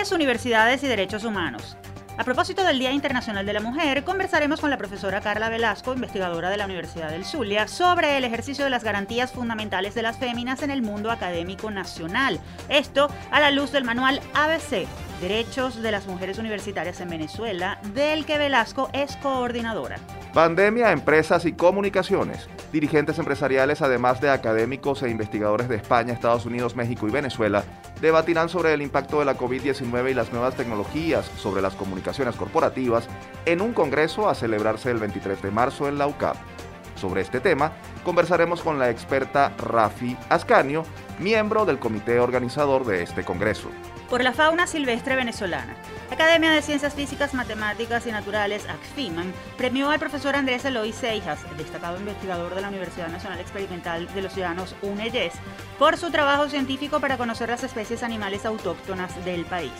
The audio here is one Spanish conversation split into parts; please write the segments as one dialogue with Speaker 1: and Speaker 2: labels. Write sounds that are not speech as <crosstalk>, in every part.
Speaker 1: Universidades y Derechos Humanos. A propósito del Día Internacional de la Mujer, conversaremos con la profesora Carla Velasco, investigadora de la Universidad del Zulia, sobre el ejercicio de las garantías fundamentales de las féminas en el mundo académico nacional. Esto a la luz del manual ABC, Derechos de las Mujeres Universitarias en Venezuela, del que Velasco es coordinadora.
Speaker 2: Pandemia, empresas y comunicaciones. Dirigentes empresariales, además de académicos e investigadores de España, Estados Unidos, México y Venezuela, debatirán sobre el impacto de la COVID-19 y las nuevas tecnologías sobre las comunicaciones corporativas en un congreso a celebrarse el 23 de marzo en la UCAP. Sobre este tema, conversaremos con la experta Rafi Ascanio, miembro del comité organizador de este congreso
Speaker 1: por la fauna silvestre venezolana. La Academia de Ciencias Físicas, Matemáticas y Naturales, ACFIMAN, premió al profesor Andrés Eloy Seijas, destacado investigador de la Universidad Nacional Experimental de los Ciudadanos UNEYES, por su trabajo científico para conocer las especies animales autóctonas del país.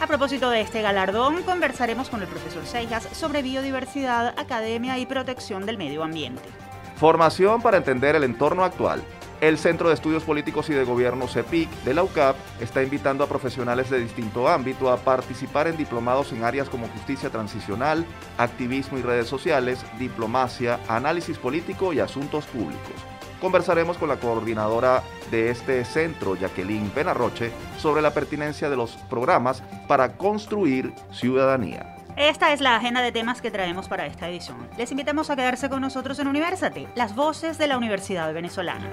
Speaker 1: A propósito de este galardón, conversaremos con el profesor Seijas sobre biodiversidad, academia y protección del medio ambiente.
Speaker 2: Formación para entender el entorno actual el Centro de Estudios Políticos y de Gobierno CEPIC de la UCAP está invitando a profesionales de distinto ámbito a participar en diplomados en áreas como justicia transicional, activismo y redes sociales, diplomacia, análisis político y asuntos públicos. Conversaremos con la coordinadora de este centro, Jacqueline Benarroche, sobre la pertinencia de los programas para construir ciudadanía.
Speaker 1: Esta es la agenda de temas que traemos para esta edición. Les invitamos a quedarse con nosotros en Universate, las voces de la Universidad Venezolana.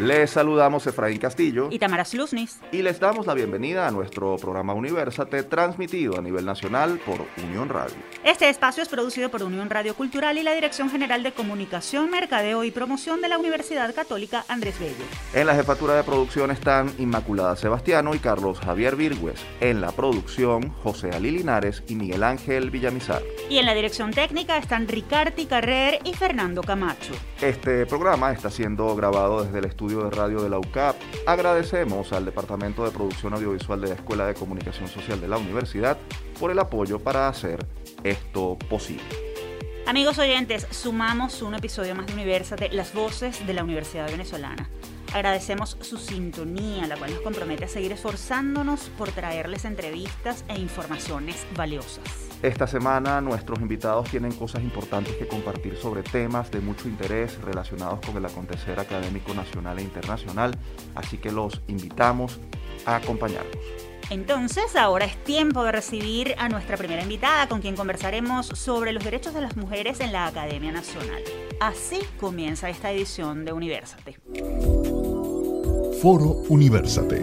Speaker 2: Les saludamos Efraín Castillo
Speaker 1: y Tamara Sluznis.
Speaker 2: Y les damos la bienvenida a nuestro programa Universate, transmitido a nivel nacional por Unión Radio.
Speaker 1: Este espacio es producido por Unión Radio Cultural y la Dirección General de Comunicación, Mercadeo y Promoción de la Universidad Católica Andrés Bello.
Speaker 2: En la jefatura de producción están Inmaculada Sebastiano y Carlos Javier Virgües. En la producción, José Ali Linares y Miguel Ángel Villamizar.
Speaker 1: Y en la dirección técnica están Ricardi Carrer y Fernando Camacho.
Speaker 2: Este programa está siendo grabado desde el estudio de radio de la UCAP. Agradecemos al Departamento de Producción Audiovisual de la Escuela de Comunicación Social de la Universidad por el apoyo para hacer esto posible.
Speaker 1: Amigos oyentes, sumamos un episodio más de Universate, las voces de la Universidad Venezolana. Agradecemos su sintonía, la cual nos compromete a seguir esforzándonos por traerles entrevistas e informaciones valiosas.
Speaker 2: Esta semana nuestros invitados tienen cosas importantes que compartir sobre temas de mucho interés relacionados con el acontecer académico nacional e internacional, así que los invitamos a acompañarnos.
Speaker 1: Entonces, ahora es tiempo de recibir a nuestra primera invitada con quien conversaremos sobre los derechos de las mujeres en la Academia Nacional. Así comienza esta edición de Universate.
Speaker 3: Foro Universate.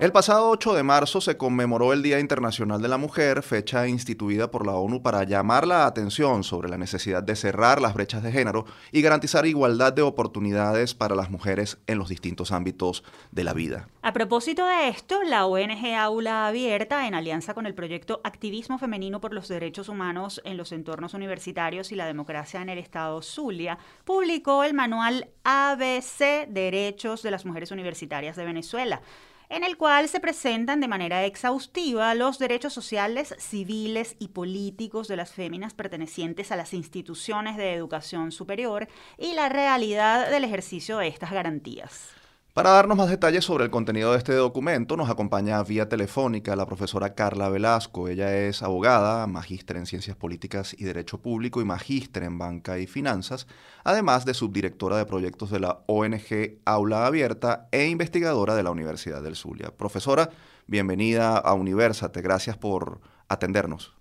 Speaker 2: El pasado 8 de marzo se conmemoró el Día Internacional de la Mujer, fecha instituida por la ONU para llamar la atención sobre la necesidad de cerrar las brechas de género y garantizar igualdad de oportunidades para las mujeres en los distintos ámbitos de la vida.
Speaker 1: A propósito de esto, la ONG Aula Abierta, en alianza con el proyecto Activismo Femenino por los Derechos Humanos en los Entornos Universitarios y la Democracia en el Estado Zulia, publicó el manual ABC Derechos de las Mujeres Universitarias de Venezuela en el cual se presentan de manera exhaustiva los derechos sociales, civiles y políticos de las féminas pertenecientes a las instituciones de educación superior y la realidad del ejercicio de estas garantías.
Speaker 2: Para darnos más detalles sobre el contenido de este documento, nos acompaña vía telefónica la profesora Carla Velasco. Ella es abogada, magíster en Ciencias Políticas y Derecho Público y magíster en Banca y Finanzas, además de subdirectora de proyectos de la ONG Aula Abierta e investigadora de la Universidad del Zulia. Profesora, bienvenida a Universate. Gracias por atendernos.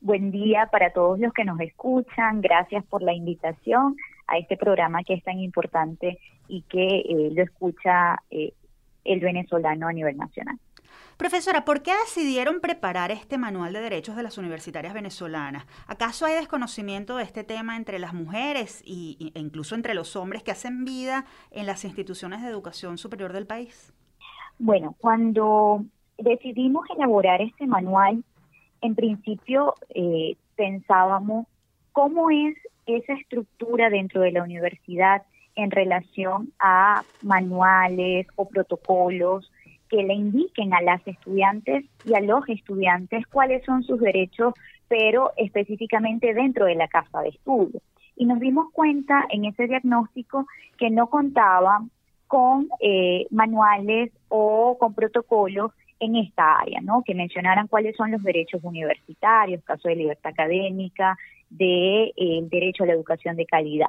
Speaker 4: Buen día para todos los que nos escuchan. Gracias por la invitación a este programa que es tan importante y que eh, lo escucha eh, el venezolano a nivel nacional.
Speaker 1: Profesora, ¿por qué decidieron preparar este manual de derechos de las universitarias venezolanas? ¿Acaso hay desconocimiento de este tema entre las mujeres y, e incluso entre los hombres que hacen vida en las instituciones de educación superior del país?
Speaker 4: Bueno, cuando decidimos elaborar este manual, en principio eh, pensábamos cómo es esa estructura dentro de la universidad en relación a manuales o protocolos que le indiquen a las estudiantes y a los estudiantes cuáles son sus derechos, pero específicamente dentro de la casa de estudio. y nos dimos cuenta en ese diagnóstico que no contaba con eh, manuales o con protocolos en esta área, ¿no? Que mencionaran cuáles son los derechos universitarios, caso de libertad académica, de eh, derecho a la educación de calidad.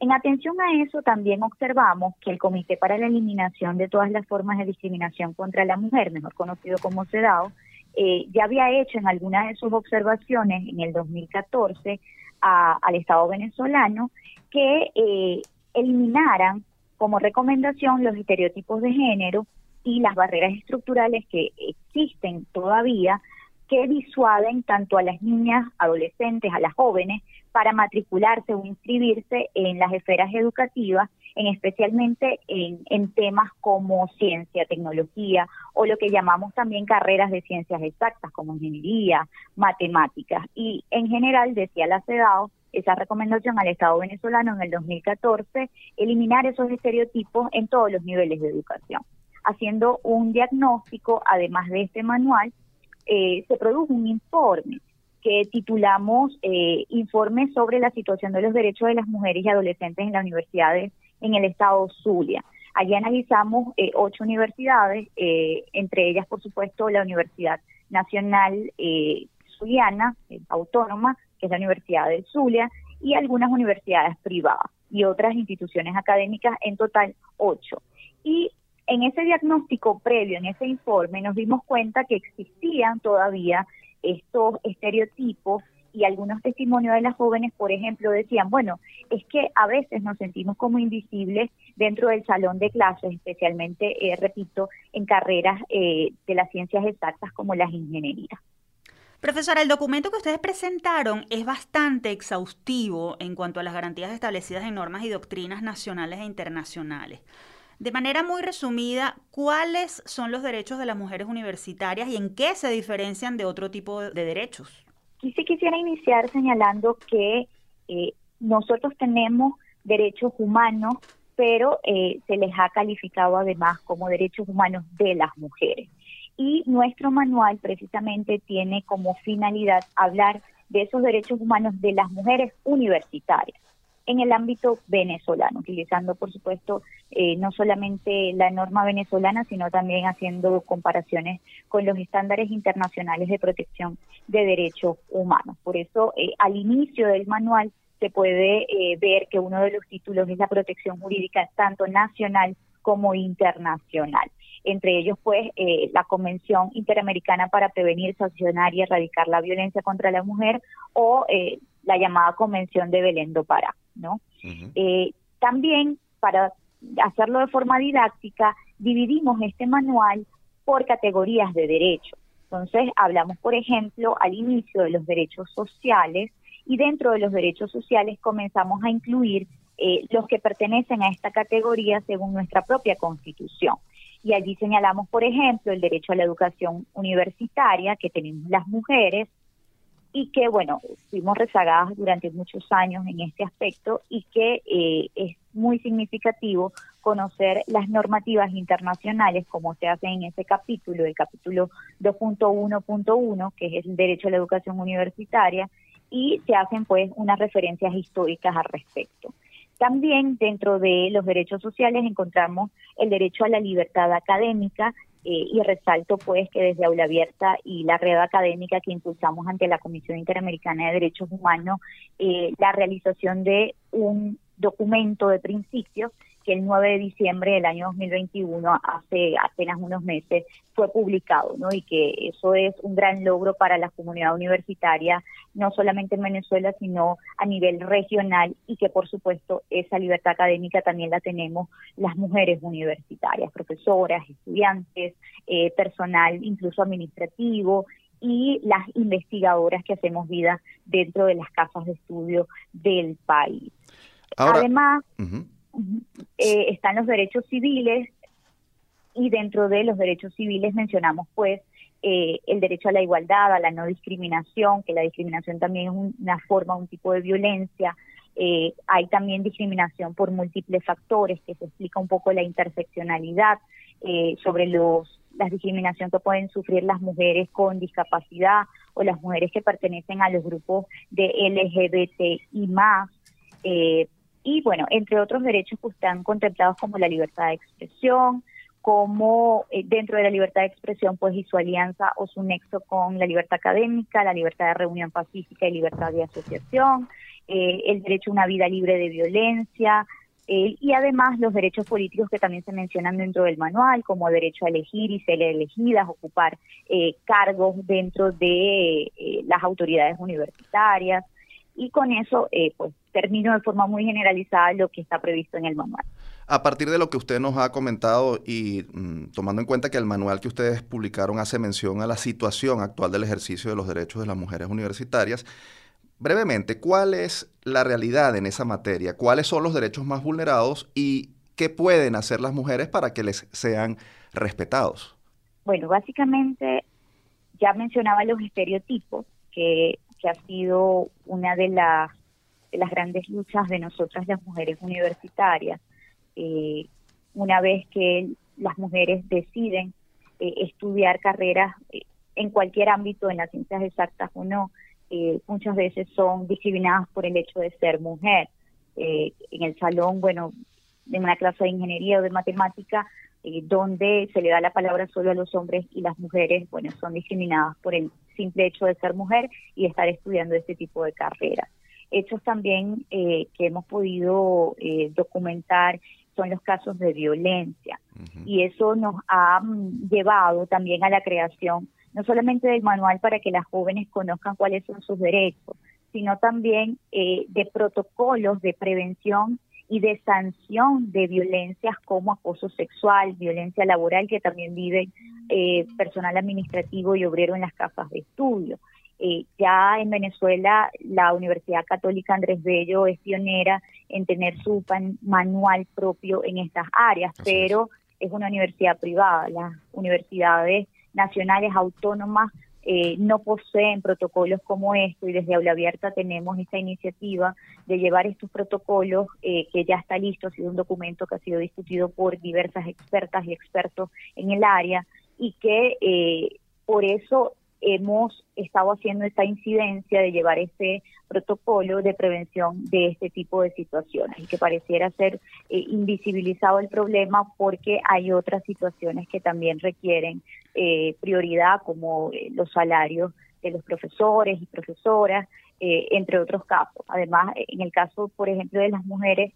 Speaker 4: En atención a eso, también observamos que el Comité para la Eliminación de todas las formas de discriminación contra la mujer, mejor conocido como CEDAW, eh, ya había hecho en algunas de sus observaciones en el 2014 al Estado venezolano que eh, eliminaran como recomendación los estereotipos de género y las barreras estructurales que existen todavía que disuaden tanto a las niñas, adolescentes, a las jóvenes para matricularse o inscribirse en las esferas educativas, en especialmente en, temas como ciencia, tecnología o lo que llamamos también carreras de ciencias exactas como ingeniería, matemáticas. Y en general, decía la CEDAW, esa recomendación al Estado venezolano en el 2014, eliminar esos estereotipos en todos los niveles de educación. Haciendo un diagnóstico, además de este manual, eh, se produjo un informe que titulamos eh, Informe sobre la situación de los derechos de las mujeres y adolescentes en las universidades en el estado Zulia. Allí analizamos eh, ocho universidades, eh, entre ellas, por supuesto, la Universidad Nacional Zuliana, autónoma, que es la Universidad de Zulia, y algunas universidades privadas y otras instituciones académicas, en total ocho. Y en ese diagnóstico previo, en ese informe, nos dimos cuenta que existían todavía estos estereotipos y algunos testimonios de las jóvenes, por ejemplo, decían, bueno, es que a veces nos sentimos como invisibles dentro del salón de clases, especialmente, eh, repito, en carreras eh, de las ciencias exactas como las ingenierías.
Speaker 1: Profesora, el documento que ustedes presentaron es bastante exhaustivo en cuanto a las garantías establecidas en normas y doctrinas nacionales e internacionales. De manera muy resumida, ¿cuáles son los derechos de las mujeres universitarias y en qué se diferencian de otro tipo de derechos?
Speaker 4: Y sí quisiera iniciar señalando que eh, nosotros tenemos derechos humanos, pero eh, se les ha calificado además como derechos humanos de las mujeres. Y nuestro manual precisamente tiene como finalidad hablar de esos derechos humanos de las mujeres universitarias en el ámbito venezolano, utilizando, por supuesto, eh, no solamente la norma venezolana, sino también haciendo comparaciones con los estándares internacionales de protección de derechos humanos. Por eso, eh, al inicio del manual se puede eh, ver que uno de los títulos es la protección jurídica tanto nacional como internacional. Entre ellos, pues, la Convención Interamericana para Prevenir, Sancionar y Erradicar la Violencia contra la Mujer o la llamada Convención de Belén do Pará. ¿no? Eh, también, para hacerlo de forma didáctica, dividimos este manual por categorías de derechos. Entonces, hablamos, por ejemplo, al inicio de los derechos sociales y dentro de los derechos sociales comenzamos a incluir eh, los que pertenecen a esta categoría según nuestra propia constitución. Y allí señalamos, por ejemplo, el derecho a la educación universitaria que tenemos las mujeres, y que, bueno, fuimos rezagadas durante muchos años en este aspecto y que eh, es muy significativo conocer las normativas internacionales como se hace en ese capítulo, el capítulo 2.1.1, que es el derecho a la educación universitaria, y se hacen pues unas referencias históricas al respecto. También dentro de los derechos sociales encontramos el derecho a la libertad académica eh, y resalto pues que desde Aula Abierta y la red académica que impulsamos ante la Comisión Interamericana de Derechos Humanos, eh, la realización de un documento de principios que el 9 de diciembre del año 2021, hace apenas unos meses, fue publicado, ¿no? Y que eso es un gran logro para la comunidad universitaria, no solamente en Venezuela, sino a nivel regional, y que por supuesto esa libertad académica también la tenemos las mujeres universitarias, profesoras, estudiantes, eh, personal incluso administrativo, y las investigadoras que hacemos vida dentro de las casas de estudio del país. Además, eh, están los derechos civiles y dentro de los derechos civiles mencionamos pues eh, el derecho a la igualdad, a la no discriminación, que la discriminación también es una forma, un tipo de violencia. Eh, hay también discriminación por múltiples factores, que se explica un poco la interseccionalidad sobre los las discriminación que pueden sufrir las mujeres con discapacidad o las mujeres que pertenecen a los grupos de LGBT y más. Y bueno, entre otros derechos que están contemplados como la libertad de expresión, como dentro de la libertad de expresión, pues y su alianza o su nexo con la libertad académica, la libertad de reunión pacífica y libertad de asociación, el derecho a una vida libre de violencia, eh, y además los derechos políticos que también se mencionan dentro del manual, como derecho a elegir y ser elegidas, ocupar eh, cargos dentro de eh, las autoridades universitarias. Y con eso, pues termino de forma muy generalizada lo que está previsto en el manual.
Speaker 2: A partir de lo que usted nos ha comentado y mm, tomando en cuenta que el manual que ustedes publicaron hace mención a la situación actual del ejercicio de los derechos de las mujeres universitarias, Brevemente, ¿cuál es la realidad en esa materia? ¿Cuáles son los derechos más vulnerados y qué pueden hacer las mujeres para que les sean respetados?
Speaker 4: Bueno, básicamente ya mencionaba los estereotipos, que, ha sido una de las, grandes luchas de nosotras las mujeres universitarias. Eh, una vez que las mujeres deciden eh, estudiar carreras eh, en cualquier ámbito, en las ciencias exactas o no, muchas veces son discriminadas por el hecho de ser mujer. Eh, en el salón, bueno, en una clase de ingeniería o de matemática, eh, donde se le da la palabra solo a los hombres y las mujeres, bueno, son discriminadas por el simple hecho de ser mujer y estar estudiando este tipo de carreras. Hechos también que hemos podido documentar son los casos de violencia y eso nos ha mm, llevado también a la creación no solamente del manual para que las jóvenes conozcan cuáles son sus derechos, sino también eh, de protocolos de prevención y de sanción de violencias como acoso sexual, violencia laboral que también vive eh, personal administrativo y obrero en las casas de estudio. Eh, ya en Venezuela la Universidad Católica Andrés Bello es pionera en tener su manual propio en estas áreas, pero es una universidad privada. Las universidades nacionales autónomas eh, no poseen protocolos como esto y desde Aula Abierta tenemos esta iniciativa de llevar estos protocolos eh, que ya está listo, ha sido un documento que ha sido discutido por diversas expertas y expertos en el área y que eh, por eso hemos estado haciendo esta incidencia de llevar este protocolo de prevención de este tipo de situaciones y que pareciera ser eh, invisibilizado el problema porque hay otras situaciones que también requieren eh, prioridad como eh, los salarios de los profesores y profesoras, entre otros casos. Además, en el caso, por ejemplo, de las mujeres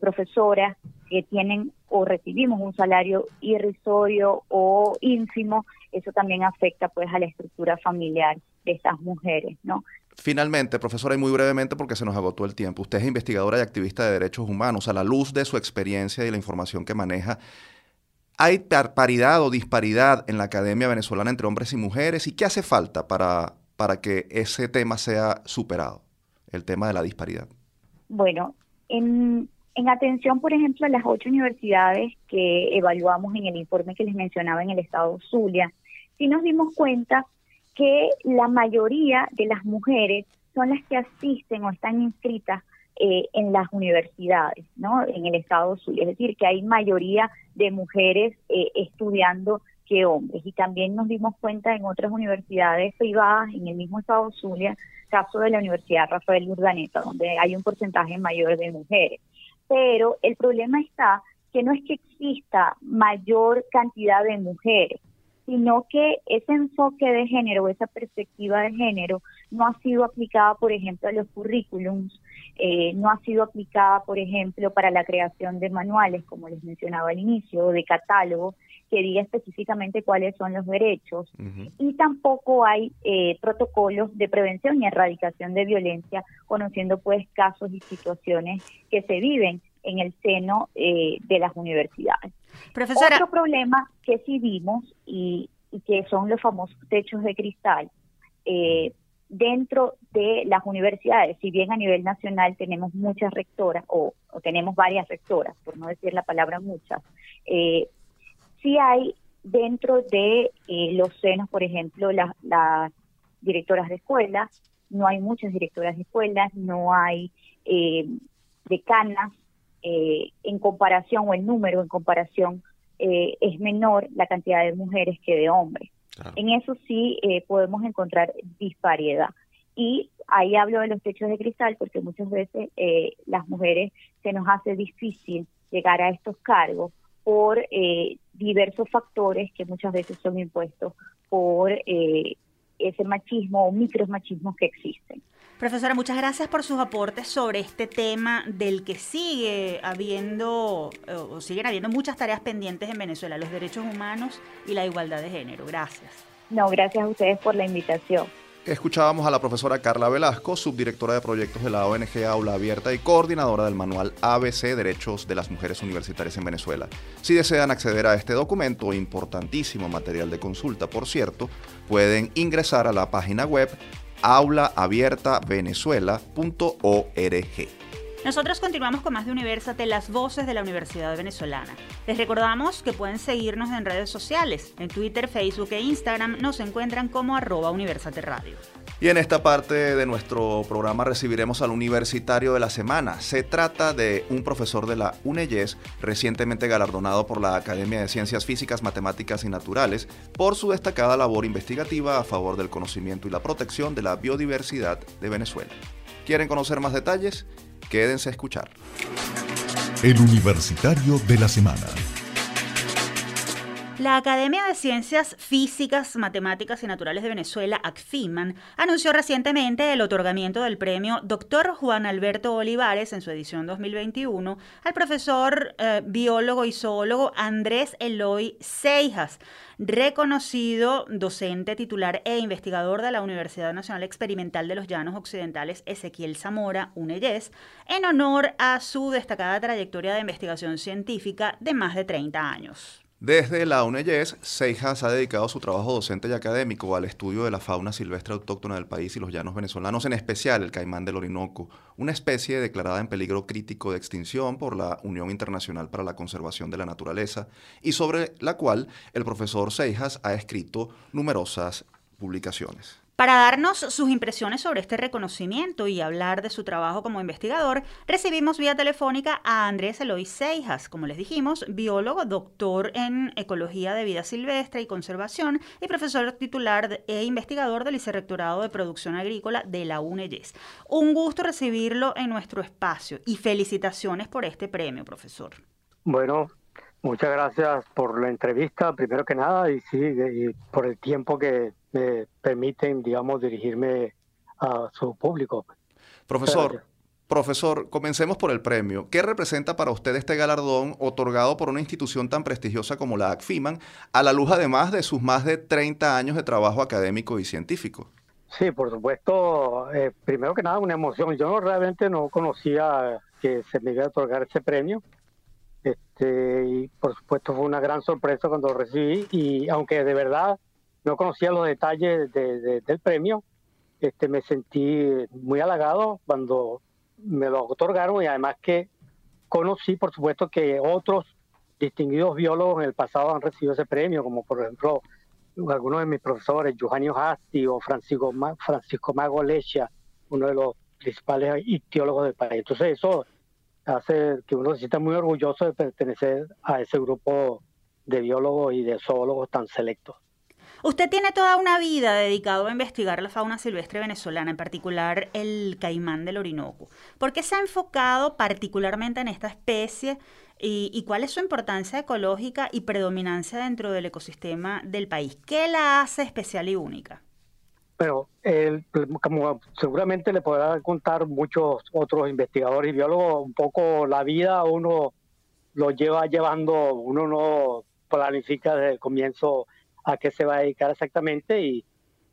Speaker 4: profesoras que tienen o recibimos un salario irrisorio o ínfimo, eso también afecta pues a la estructura familiar de estas mujeres, ¿no?
Speaker 2: Finalmente, profesora, y muy brevemente porque se nos agotó el tiempo, usted es investigadora y activista de derechos humanos, a la luz de su experiencia y la información que maneja, ¿hay paridad o disparidad en la academia venezolana entre hombres y mujeres? ¿Y qué hace falta para, para que ese tema sea superado, el tema de la disparidad?
Speaker 4: Bueno, en, en atención, por ejemplo, a las ocho universidades que evaluamos en el informe que les mencionaba en el estado Zulia, sí nos dimos cuenta que la mayoría de las mujeres son las que asisten o están inscritas eh, en las universidades, ¿no? En el estado Zulia, es decir, que hay mayoría de mujeres eh, estudiando que hombres. Y también nos dimos cuenta en otras universidades privadas, en el mismo estado Zulia, caso de la Universidad Rafael Urdaneta, donde hay un porcentaje mayor de mujeres pero el problema está que no es que exista mayor cantidad de mujeres, sino que ese enfoque de género, esa perspectiva de género, no ha sido aplicada, por ejemplo, a los currículums, eh, no ha sido aplicada, por ejemplo, para la creación de manuales, como les mencionaba al inicio, o de catálogos, que diga específicamente cuáles son los derechos. Y tampoco hay eh, protocolos de prevención y erradicación de violencia, conociendo pues casos y situaciones que se viven en el seno eh, de las universidades. Profesora. Otro problema que sí vimos y, que son los famosos techos de cristal. Eh, dentro de las universidades, si bien a nivel nacional tenemos muchas rectoras o, tenemos varias rectoras, por no decir la palabra muchas, eh, sí hay dentro de eh, los senos, por ejemplo, las, directoras de escuelas, no hay muchas directoras de escuelas, no hay eh, decanas, eh, en comparación o el número en comparación eh, es menor la cantidad de mujeres que de hombres. En eso sí podemos encontrar disparidad. Y ahí hablo de los techos de cristal porque muchas veces eh, las mujeres se nos hace difícil llegar a estos cargos por eh, diversos factores que muchas veces son impuestos por eh, ese machismo o micromachismos que existen.
Speaker 1: Profesora, muchas gracias por sus aportes sobre este tema del que sigue habiendo o siguen habiendo muchas tareas pendientes en Venezuela, los derechos humanos y la igualdad de género. Gracias.
Speaker 4: No, gracias a ustedes por la invitación.
Speaker 2: Escuchábamos a la profesora Carla Velasco, subdirectora de proyectos de la ONG Aula Abierta y coordinadora del manual ABC Derechos de las Mujeres Universitarias en Venezuela. Si desean acceder a este documento, importantísimo material de consulta, por cierto, pueden ingresar a la página web aulaabiertavenezuela.org.
Speaker 1: Nosotros continuamos con más de Universate, las voces de la Universidad Venezolana. Les recordamos que pueden seguirnos en redes sociales. En Twitter, Facebook e Instagram nos encuentran como arroba Universate Radio.
Speaker 2: Y en esta parte de nuestro programa recibiremos al universitario de la semana. Se trata de un profesor de la UNEYES, recientemente galardonado por la Academia de Ciencias Físicas, Matemáticas y Naturales por su destacada labor investigativa a favor del conocimiento y la protección de la biodiversidad de Venezuela. ¿Quieren conocer más detalles? Quédense a escuchar.
Speaker 3: El Universitario de la Semana.
Speaker 1: La Academia de Ciencias Físicas, Matemáticas y Naturales de Venezuela, ACFIMAN, anunció recientemente el otorgamiento del premio Dr. Juan Alberto Olivares en su edición 2021 al profesor eh, biólogo y zoólogo Andrés Eloy Seijas, reconocido docente titular e investigador de la Universidad Nacional Experimental de los Llanos Occidentales Ezequiel Zamora, UNEYES, en honor a su destacada trayectoria de investigación científica de más de 30 años.
Speaker 2: Desde la UNEYES, Seijas ha dedicado su trabajo docente y académico al estudio de la fauna silvestre autóctona del país y los llanos venezolanos, en especial el caimán del Orinoco, una especie declarada en peligro crítico de extinción por la Unión Internacional para la Conservación de la Naturaleza y sobre la cual el profesor Seijas ha escrito numerosas publicaciones.
Speaker 1: Para darnos sus impresiones sobre este reconocimiento y hablar de su trabajo como investigador, recibimos vía telefónica a Andrés Eloy Seijas, como les dijimos, biólogo, doctor en Ecología de Vida Silvestre y Conservación y profesor titular e investigador del Vicerrectorado de Producción Agrícola de la UNEYES. Un gusto recibirlo en nuestro espacio y felicitaciones por este premio, profesor.
Speaker 5: Bueno, muchas gracias por la entrevista, primero que nada, y sí, y por el tiempo que me permiten, digamos, dirigirme a su público.
Speaker 2: Profesor, profesor, comencemos por el premio. ¿Qué representa para usted este galardón otorgado por una institución tan prestigiosa como la ACFIMAN, a la luz además de sus más de 30 años de trabajo académico y científico?
Speaker 5: Sí, por supuesto, eh, primero que nada una emoción. Yo realmente no conocía que se me iba a otorgar ese premio. Este, y por supuesto fue una gran sorpresa cuando lo recibí y aunque de verdad no conocía los detalles del premio. Este, me sentí muy halagado cuando me lo otorgaron y además que conocí, por supuesto, que otros distinguidos biólogos en el pasado han recibido ese premio, como por ejemplo algunos de mis profesores, Eugenio Hasti o Francisco, Francisco Mago Lecha, uno de los principales ictiólogos del país. Entonces eso hace que uno se sienta muy orgulloso de pertenecer a ese grupo de biólogos y de zoólogos tan selectos.
Speaker 1: Usted tiene toda una vida dedicado a investigar la fauna silvestre venezolana, en particular el caimán del Orinoco. ¿Por qué se ha enfocado particularmente en esta especie y, cuál es su importancia ecológica y predominancia dentro del ecosistema del país? ¿Qué la hace especial y única?
Speaker 5: Pero como seguramente le podrán contar muchos otros investigadores y biólogos, un poco la vida uno lo lleva llevando, uno no planifica desde el comienzo a qué se va a dedicar exactamente. Y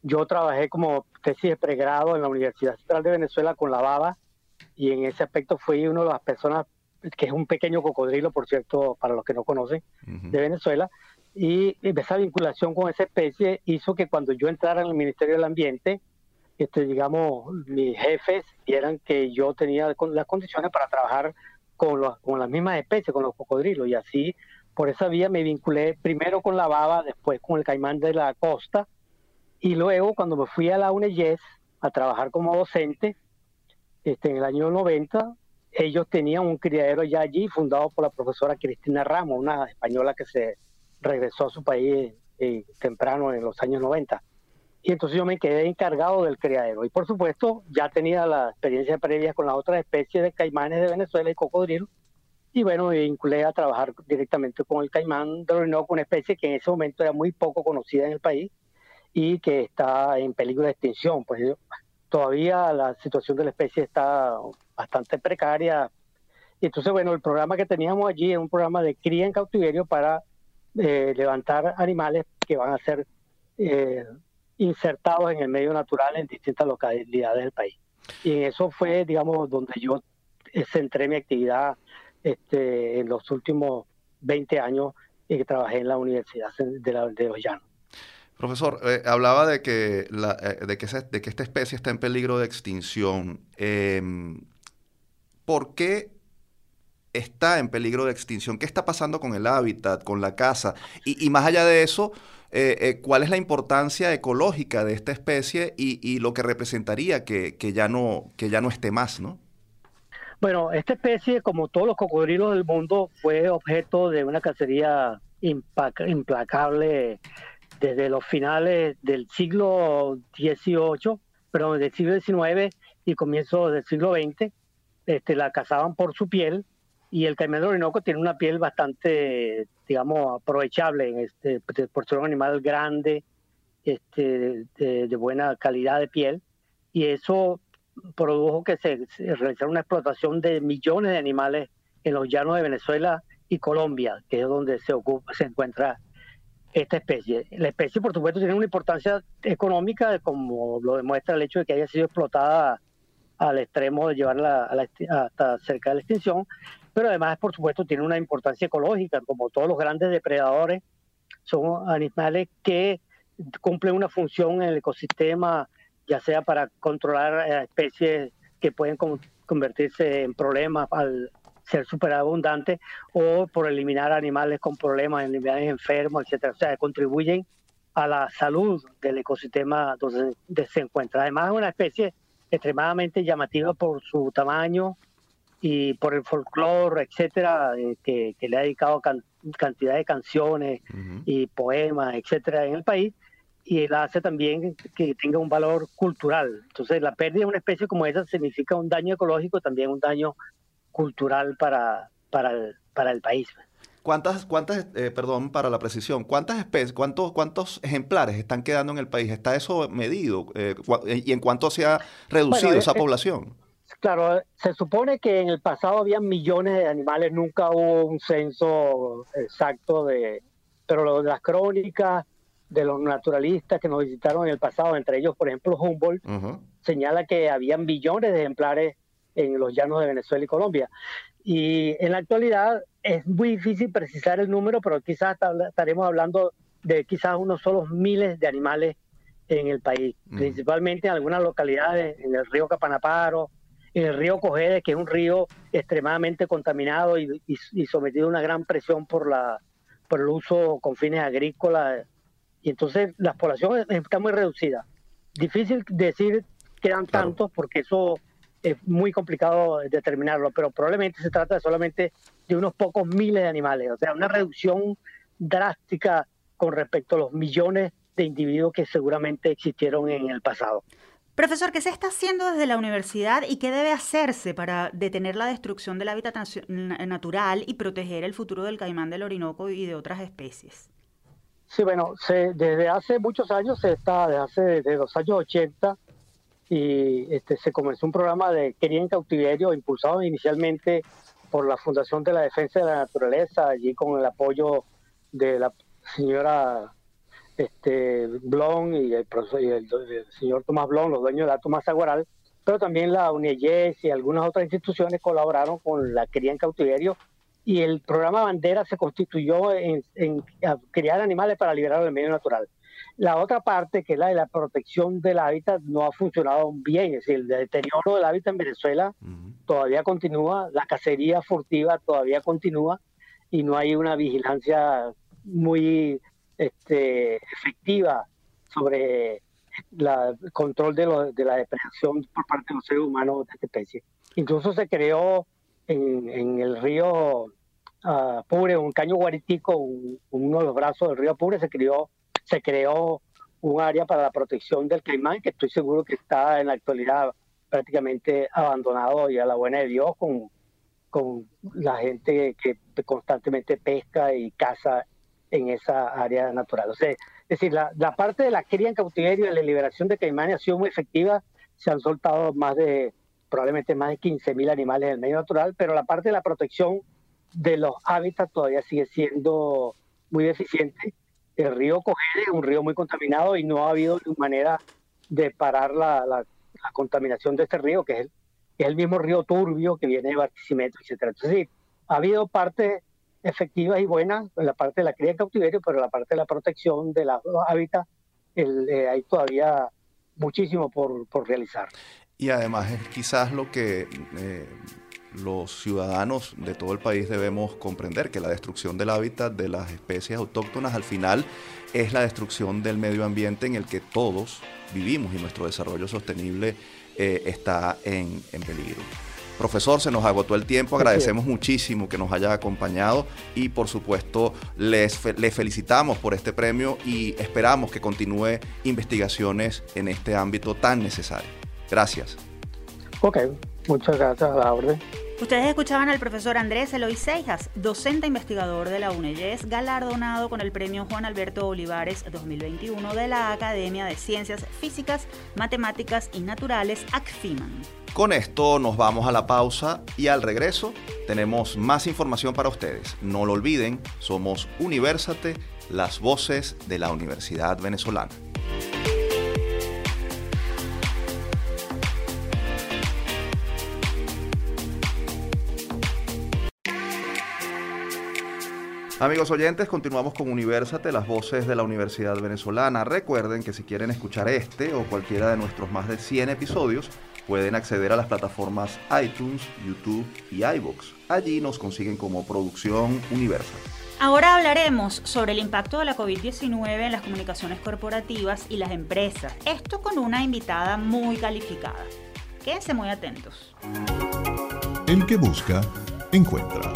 Speaker 5: yo trabajé como tesis de pregrado en la Universidad Central de Venezuela con la baba y en ese aspecto fui una de las personas que es un pequeño cocodrilo, por cierto, para los que no conocen, de Venezuela, y esa vinculación con esa especie hizo que cuando yo entrara en el Ministerio del Ambiente, este, digamos, mis jefes vieran que yo tenía las condiciones para trabajar con, los, con las mismas especies, con los cocodrilos, y así por esa vía me vinculé primero con la baba, después con el caimán de la costa y luego cuando me fui a la UNEYES a trabajar como docente, este, en el año 90, ellos tenían un criadero ya allí fundado por la profesora Cristina Ramos, una española que se regresó a su país eh, temprano en los años 90. Y entonces yo me quedé encargado del criadero. Y por supuesto, ya tenía la experiencia previa con las otras especies de caimanes de Venezuela y cocodrilo. Y bueno, me vinculé a trabajar directamente con el caimán de Orinoco, una especie que en ese momento era muy poco conocida en el país y que está en peligro de extinción. Pues todavía la situación de la especie está bastante precaria. Y entonces, bueno, el programa que teníamos allí es un programa de cría en cautiverio para eh, levantar animales que van a ser eh, insertados en el medio natural en distintas localidades del país. Y eso fue, digamos, donde yo centré mi actividad este, en los últimos 20 años y que trabajé en la Universidad de, la, de los Llanos.
Speaker 2: Profesor, eh, hablaba de que, la, eh, de, que de que esta especie está en peligro de extinción. Em, ¿Por qué está en peligro de extinción? ¿Qué está pasando con el hábitat, con la caza? Y, y más allá de eso, eh, eh, cuál es la importancia ecológica de esta especie y, lo que representaría que, ya no, que ya no esté más, ¿no?
Speaker 5: Bueno, esta especie, como todos los cocodrilos del mundo, fue objeto de una cacería implacable desde los finales del siglo XVIII, pero del siglo XIX y comienzo del siglo XX. Este, la cazaban por su piel y el caimán de Orinoco tiene una piel bastante, digamos, aprovechable, este, por ser un animal grande, este, de, buena calidad de piel, y eso produjo que se, realizara una explotación de millones de animales en los llanos de Venezuela y Colombia, que es donde se, ocupa, se encuentra esta especie. La especie, por supuesto, tiene una importancia económica, como lo demuestra el hecho de que haya sido explotada al extremo de llevarla hasta cerca de la extinción, pero además, por supuesto, tiene una importancia ecológica, como todos los grandes depredadores, son animales que cumplen una función en el ecosistema, ya sea para controlar eh, especies que pueden convertirse en problemas al ser superabundantes o por eliminar animales con problemas, animales enfermos, etcétera. O sea, contribuyen a la salud del ecosistema donde se encuentra. Además, es una especie extremadamente llamativa por su tamaño, y por el folclore, etcétera, eh, que, le ha dedicado cantidad de canciones y poemas, etcétera, en el país, y él hace también que tenga un valor cultural. Entonces, la pérdida de una especie como esa significa un daño ecológico, también un daño cultural para, para, el, para el país.
Speaker 2: ¿Cuántas, cuántas, eh, perdón para la precisión, cuántas especies, cuántos, cuántos ejemplares están quedando en el país? ¿Está eso medido? Eh, ¿Y en cuánto se ha reducido esa población?
Speaker 5: Claro, se supone que en el pasado había millones de animales, nunca hubo un censo exacto de, pero lo las crónicas de los naturalistas que nos visitaron en el pasado, entre ellos, por ejemplo, Humboldt, señala que habían billones de ejemplares en los llanos de Venezuela y Colombia. Y en la actualidad es muy difícil precisar el número, pero quizás estaremos hablando de quizás unos solos miles de animales en el país, principalmente en algunas localidades, en el río Capanaparo, el río Cojedes, que es un río extremadamente contaminado y, sometido a una gran presión por, la, por el uso con fines agrícolas. Y entonces la población está muy reducida. Difícil decir que eran tantos porque eso es muy complicado determinarlo, pero probablemente se trata solamente de unos pocos miles de animales, o sea, una reducción drástica con respecto a los millones de individuos que seguramente existieron en el pasado.
Speaker 1: Profesor, ¿qué se está haciendo desde la universidad y qué debe hacerse para detener la destrucción del hábitat natural y proteger el futuro del caimán del Orinoco y de otras especies?
Speaker 5: Sí, bueno, desde hace muchos años, se está, desde hace desde los años 80, y este, se comenzó un programa de cría en cautiverio impulsado inicialmente por la Fundación de la Defensa de la Naturaleza, allí con el apoyo de la señora este, Blon y el, profesor, y el, señor Tomás Blon, los dueños de la Tomás Aguaral, pero también la UNIES y algunas otras instituciones colaboraron con la cría en cautiverio y el programa Bandera se constituyó en, criar animales para liberar el medio natural. La otra parte, que es la de la protección del hábitat, no ha funcionado bien. Es decir, el deterioro del hábitat en Venezuela todavía continúa, la cacería furtiva todavía continúa y no hay una vigilancia muy este, efectiva sobre el control de, la depredación por parte de los seres humanos de esta especie. Incluso se creó en, el río uh, un caño guaritico, uno de los brazos del río Pure, se creó, se creó un área para la protección del caimán, que estoy seguro que está en la actualidad prácticamente abandonado y a la buena de Dios con, con la gente que constantemente pesca y caza en esa área natural. O sea, es decir, la, la parte de la cría en cautiverio y la liberación de caimanes ha sido muy efectiva. Se han soltado más de, probablemente más de 15.000 animales en el medio natural, pero la parte de la protección de los hábitats todavía sigue siendo muy deficiente el río Cogede es un río muy contaminado y no ha habido manera de parar la, la, contaminación de este río, que es, el, es el mismo río turbio que viene de Barquisimeto, etc. Entonces, sí, ha habido partes efectivas y buenas en la parte de la cría de cautiverio, pero en la parte de la protección de los hábitats eh, hay todavía muchísimo por, por, realizar.
Speaker 2: Y además es quizás lo que eh, los ciudadanos de todo el país debemos comprender que la destrucción del hábitat de las especies autóctonas al final es la destrucción del medio ambiente en el que todos vivimos y nuestro desarrollo sostenible eh, está en, peligro. Profesor, se nos agotó el tiempo, agradecemos muchísimo que nos haya acompañado y por supuesto les, felicitamos por este premio y esperamos que continúe investigaciones en este ámbito tan necesario. Gracias.
Speaker 5: Ok, muchas gracias a la orden.
Speaker 1: Ustedes escuchaban al profesor Andrés Eloy Seijas, docente investigador de la UNEYES, galardonado con el premio Juan Alberto Olivares 2021 de la Academia de Ciencias Físicas, Matemáticas y Naturales, ACFIMAN.
Speaker 2: Con esto nos vamos a la pausa y al regreso tenemos más información para ustedes. No lo olviden, somos Universate, las voces de la Universidad Venezolana. Amigos oyentes, continuamos con Universate, las voces de la Universidad Venezolana. Recuerden que si quieren escuchar este o cualquiera de nuestros más de 100 episodios, pueden acceder a las plataformas iTunes, YouTube y iVoox. Allí nos consiguen como Producción Universal.
Speaker 1: Ahora hablaremos sobre el impacto de la COVID-19 en las comunicaciones corporativas y las empresas. Esto con una invitada muy calificada. Quédense muy atentos.
Speaker 3: El que busca, encuentra.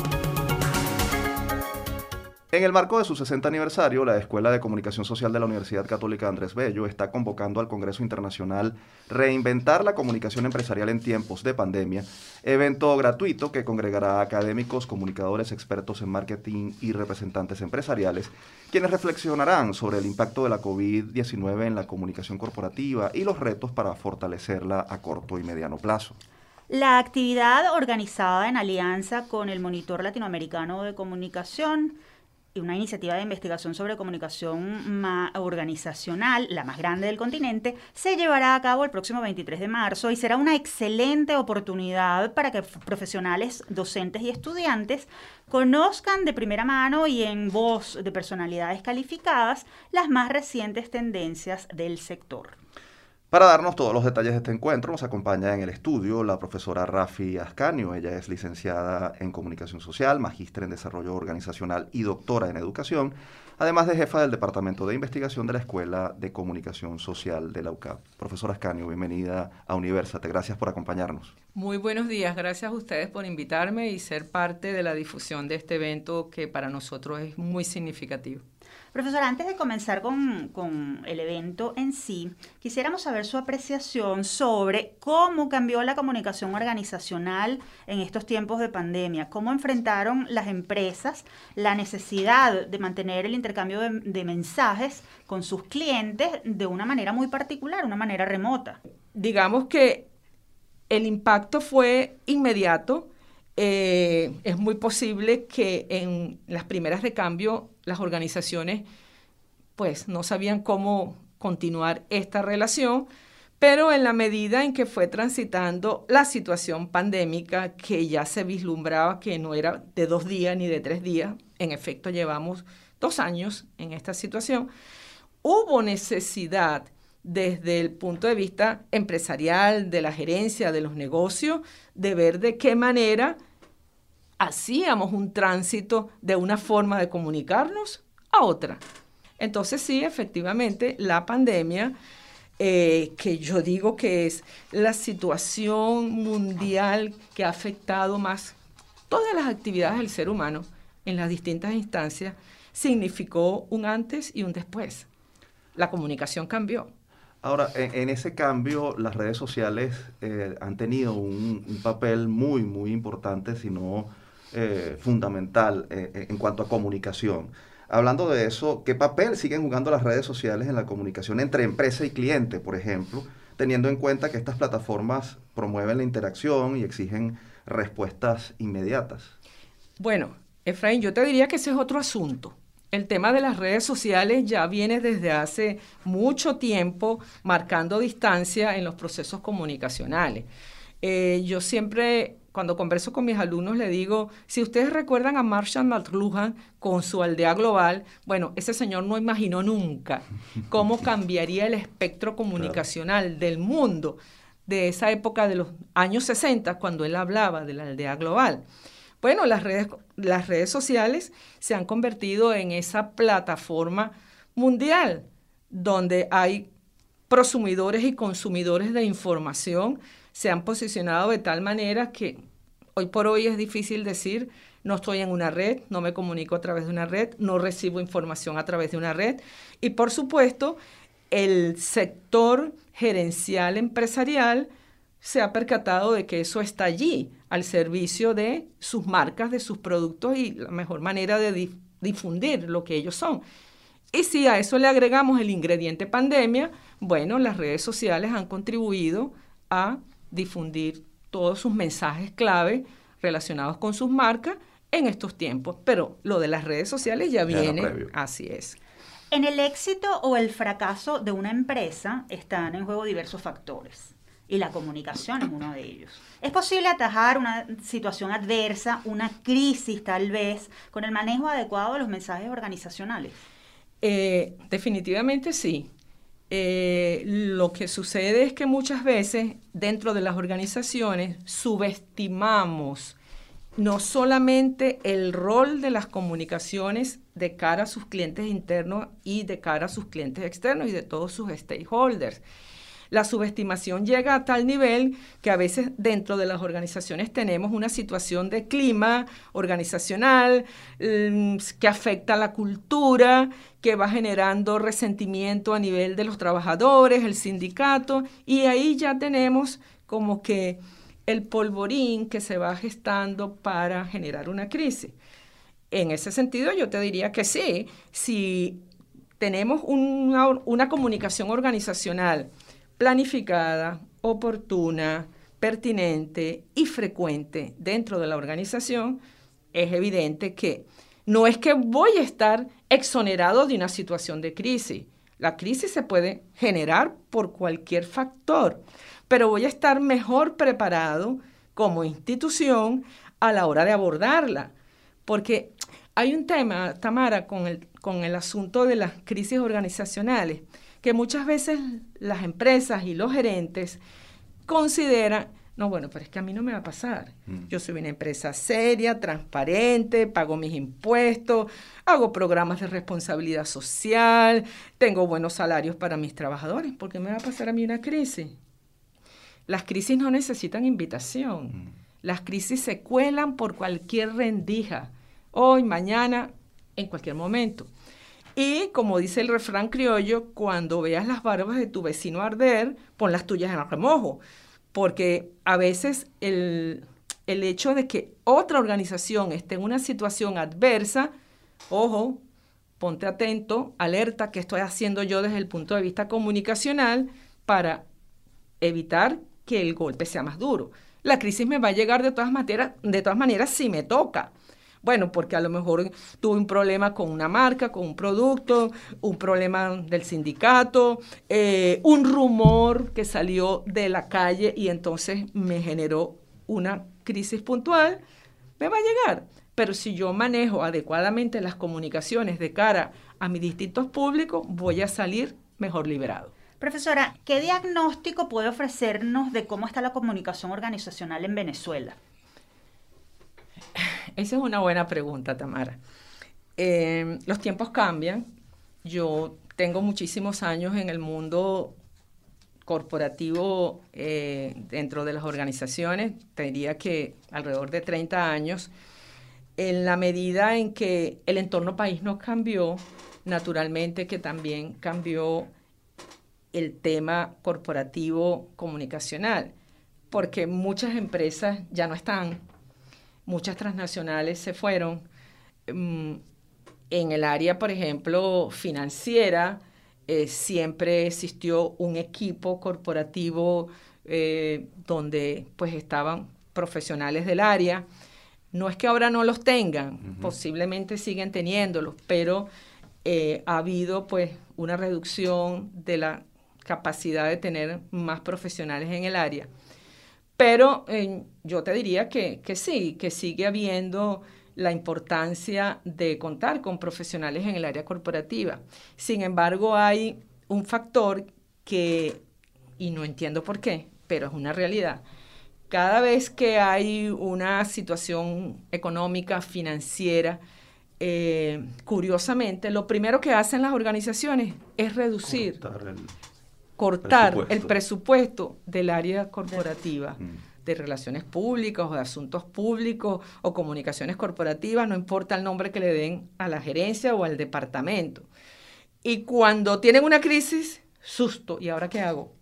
Speaker 2: En el marco de su 60 aniversario, la Escuela de Comunicación Social de la Universidad Católica Andrés Bello está convocando al Congreso Internacional Reinventar la Comunicación Empresarial en Tiempos de Pandemia, evento gratuito que congregará a académicos, comunicadores, expertos en marketing y representantes empresariales, quienes reflexionarán sobre el impacto de la COVID-19 en la comunicación corporativa y los retos para fortalecerla a corto y mediano plazo.
Speaker 1: La actividad organizada en alianza con el Monitor Latinoamericano de Comunicación, una iniciativa de investigación sobre comunicación organizacional, la más grande del continente, se llevará a cabo el próximo 23 de marzo y será una excelente oportunidad para que profesionales, docentes y estudiantes conozcan de primera mano y en voz de personalidades calificadas las más recientes tendencias del sector.
Speaker 2: Para darnos todos los detalles de este encuentro, nos acompaña en el estudio la profesora Rafi Ascanio. Ella es licenciada en Comunicación Social, magíster en Desarrollo Organizacional y doctora en Educación, además de jefa del Departamento de Investigación de la Escuela de Comunicación Social de la UCAP. Profesora Ascanio, bienvenida a Universate. Gracias por acompañarnos.
Speaker 6: Muy buenos días. Gracias a ustedes por invitarme y ser parte de la difusión de este evento que para nosotros es muy significativo.
Speaker 1: Profesor, antes de comenzar con, el evento en sí, quisiéramos saber su apreciación sobre cómo cambió la comunicación organizacional en estos tiempos de pandemia, cómo enfrentaron las empresas la necesidad de mantener el intercambio de, mensajes con sus clientes de una manera muy particular, una manera remota.
Speaker 6: Digamos que el impacto fue inmediato. Eh, es muy posible que en las primeras de cambio las organizaciones pues no sabían cómo continuar esta relación, pero en la medida en que fue transitando la situación pandémica, que ya se vislumbraba que no era de dos días ni de tres días, en efecto llevamos dos años en esta situación, hubo necesidad desde el punto de vista empresarial, de la gerencia, de los negocios, de ver de qué manera hacíamos un tránsito de una forma de comunicarnos a otra. Entonces sí, efectivamente, la pandemia, eh, que yo digo que es la situación mundial que ha afectado más todas las actividades del ser humano en las distintas instancias, significó un antes y un después. la comunicación cambió.
Speaker 2: Ahora, en, ese cambio, las redes sociales eh, han tenido un, papel muy, muy importante, si no eh, fundamental, eh, en cuanto a comunicación. Hablando de eso, ¿qué papel siguen jugando las redes sociales en la comunicación entre empresa y cliente, por ejemplo, teniendo en cuenta que estas plataformas promueven la interacción y exigen respuestas inmediatas?
Speaker 6: Bueno, Efraín, yo te diría que ese es otro asunto. El tema de las redes sociales ya viene desde hace mucho tiempo marcando distancia en los procesos comunicacionales. Eh, yo siempre cuando converso con mis alumnos le digo, si ustedes recuerdan a Marshall McLuhan con su aldea global, bueno, ese señor no imaginó nunca cómo <laughs> cambiaría el espectro comunicacional del mundo de esa época de los años 60, cuando él hablaba de la aldea global. Bueno, las redes, las redes sociales se han convertido en esa plataforma mundial donde hay prosumidores y consumidores de información se han posicionado de tal manera que hoy por hoy es difícil decir, no estoy en una red, no me comunico a través de una red, no recibo información a través de una red. Y por supuesto, el sector gerencial empresarial se ha percatado de que eso está allí, al servicio de sus marcas, de sus productos y la mejor manera de difundir lo que ellos son. Y si a eso le agregamos el ingrediente pandemia, bueno, las redes sociales han contribuido a difundir todos sus mensajes clave relacionados con sus marcas en estos tiempos. Pero lo de las redes sociales ya viene, así es.
Speaker 1: En el éxito o el fracaso de una empresa están en juego diversos factores y la comunicación es uno de ellos. ¿Es posible atajar una situación adversa, una crisis tal vez, con el manejo adecuado de los mensajes organizacionales?
Speaker 6: Eh, definitivamente sí. Eh, lo que sucede es que muchas veces dentro de las organizaciones subestimamos no solamente el rol de las comunicaciones de cara a sus clientes internos y de cara a sus clientes externos y de todos sus stakeholders, la subestimación llega a tal nivel que a veces dentro de las organizaciones tenemos una situación de clima organizacional mm, que afecta a la cultura, que va generando resentimiento a nivel de los trabajadores, el sindicato, y ahí ya tenemos como que el polvorín que se va gestando para generar una crisis. En ese sentido, yo te diría que sí, si tenemos una, una comunicación organizacional planificada, oportuna, pertinente y frecuente dentro de la organización, es evidente que no es que voy a estar exonerado de una situación de crisis. La crisis se puede generar por cualquier factor, pero voy a estar mejor preparado como institución a la hora de abordarla. Porque hay un tema, Tamara, con el, con el asunto de las crisis organizacionales, que muchas veces las empresas y los gerentes consideran, no, bueno, pero es que a mí no me va a pasar. Mm. Yo soy una empresa seria, transparente, pago mis impuestos, hago programas de responsabilidad social, tengo buenos salarios para mis trabajadores. ¿Por qué me va a pasar a mí una crisis? Las crisis no necesitan invitación. Mm. Las crisis se cuelan por cualquier rendija, hoy, mañana, en cualquier momento. Y como dice el refrán criollo, cuando veas las barbas de tu vecino arder, pon las tuyas en el remojo. Porque a veces el, el hecho de que otra organización esté en una situación adversa, ojo, ponte atento, alerta qué estoy haciendo yo desde el punto de vista comunicacional para evitar que el golpe sea más duro. La crisis me va a llegar de todas, maneras, de todas maneras si me toca. Bueno, porque a lo mejor tuve un problema con una marca, con un producto, un problema del sindicato, eh, un rumor que salió de la calle y entonces me generó una crisis puntual, me va a llegar. Pero si yo manejo adecuadamente las comunicaciones de cara a mis distintos públicos, voy a salir mejor liberado.
Speaker 1: Profesora, ¿qué diagnóstico puede ofrecernos de cómo está la comunicación organizacional en Venezuela? <sighs>
Speaker 6: Esa es una buena pregunta, Tamara. Eh, los tiempos cambian. Yo tengo muchísimos años en el mundo corporativo eh, dentro de las organizaciones, te diría que alrededor de 30 años. En la medida en que el entorno país nos cambió, naturalmente que también cambió el tema corporativo comunicacional, porque muchas empresas ya no están, muchas transnacionales se fueron. Mm, en el área, por ejemplo, financiera, eh, siempre existió un equipo corporativo eh, donde pues estaban profesionales del área. No es que ahora no los tengan, posiblemente siguen teniéndolos, pero eh, ha habido pues una reducción de la capacidad de tener más profesionales en el área. Pero yo te diría que, que sí, que sigue habiendo la importancia de contar con profesionales en el área corporativa. Sin embargo, hay un factor que, y no entiendo por qué, pero es una realidad. Cada vez que hay una situación económica, financiera, eh, curiosamente, lo primero que hacen las organizaciones es reducir, cortar el, presupuesto. del área corporativa. Mm de relaciones públicas o de asuntos públicos o comunicaciones corporativas, no importa el nombre que le den a la gerencia o al departamento. Y cuando tienen una crisis, susto, ¿y ahora qué hago?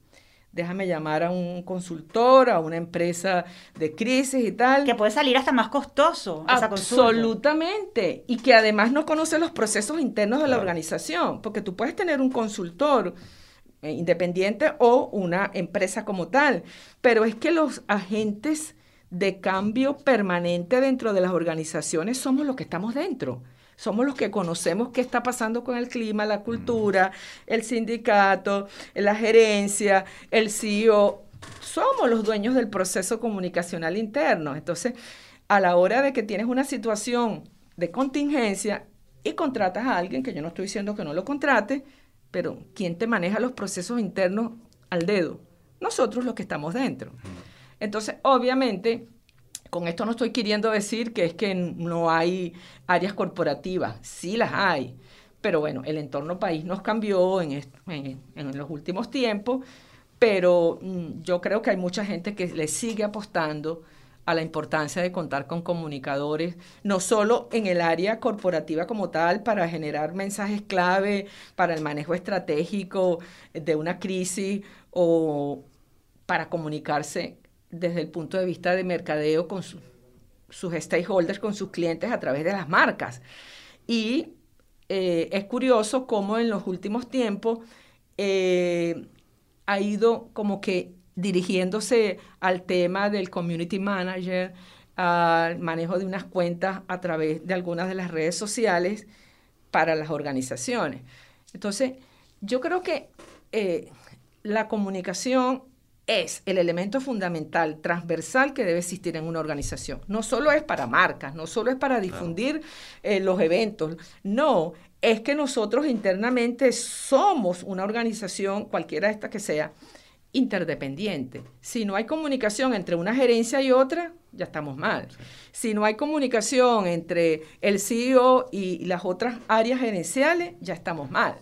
Speaker 6: Déjame llamar a un consultor, a una empresa de crisis y tal.
Speaker 1: Que puede salir hasta más costoso.
Speaker 6: Absolutamente. Y que además no conoce los procesos internos de la organización, porque tú puedes tener un consultor eh, independiente o una empresa como tal. Pero es que los agentes de cambio permanente dentro de las organizaciones somos los que estamos dentro. Somos los que conocemos qué está pasando con el clima, la cultura, el sindicato, la gerencia, el CEO. Somos los dueños del proceso comunicacional interno. Entonces, a la hora de que tienes una situación de contingencia y contratas a alguien, que yo no estoy diciendo que no lo contrate, pero ¿quién te maneja los procesos internos al dedo? Nosotros los que estamos dentro. Entonces, obviamente, con esto no estoy queriendo decir que es que no hay áreas corporativas, sí las hay, pero bueno, el entorno país nos cambió en, en los últimos tiempos, pero mm, yo creo que hay mucha gente que le sigue apostando a la importancia de contar con comunicadores, no solo en el área corporativa como tal, para generar mensajes clave para el manejo estratégico de una crisis o para comunicarse desde el punto de vista de mercadeo con sus stakeholders, con sus clientes a través de las marcas. Y eh, es curioso cómo en los últimos tiempos eh, ha ido como que dirigiéndose al tema del community manager, al manejo de unas cuentas a través de algunas de las redes sociales para las organizaciones. Entonces, yo creo que eh, la comunicación es el elemento fundamental, transversal que debe existir en una organización. No solo es para marcas, no solo es para difundir eh, los eventos, no, es que nosotros internamente somos una organización, cualquiera de estas que sea, interdependiente. Si no hay comunicación entre una gerencia y otra, ya estamos mal. Si no hay comunicación entre el CEO y las otras áreas gerenciales, ya estamos mal.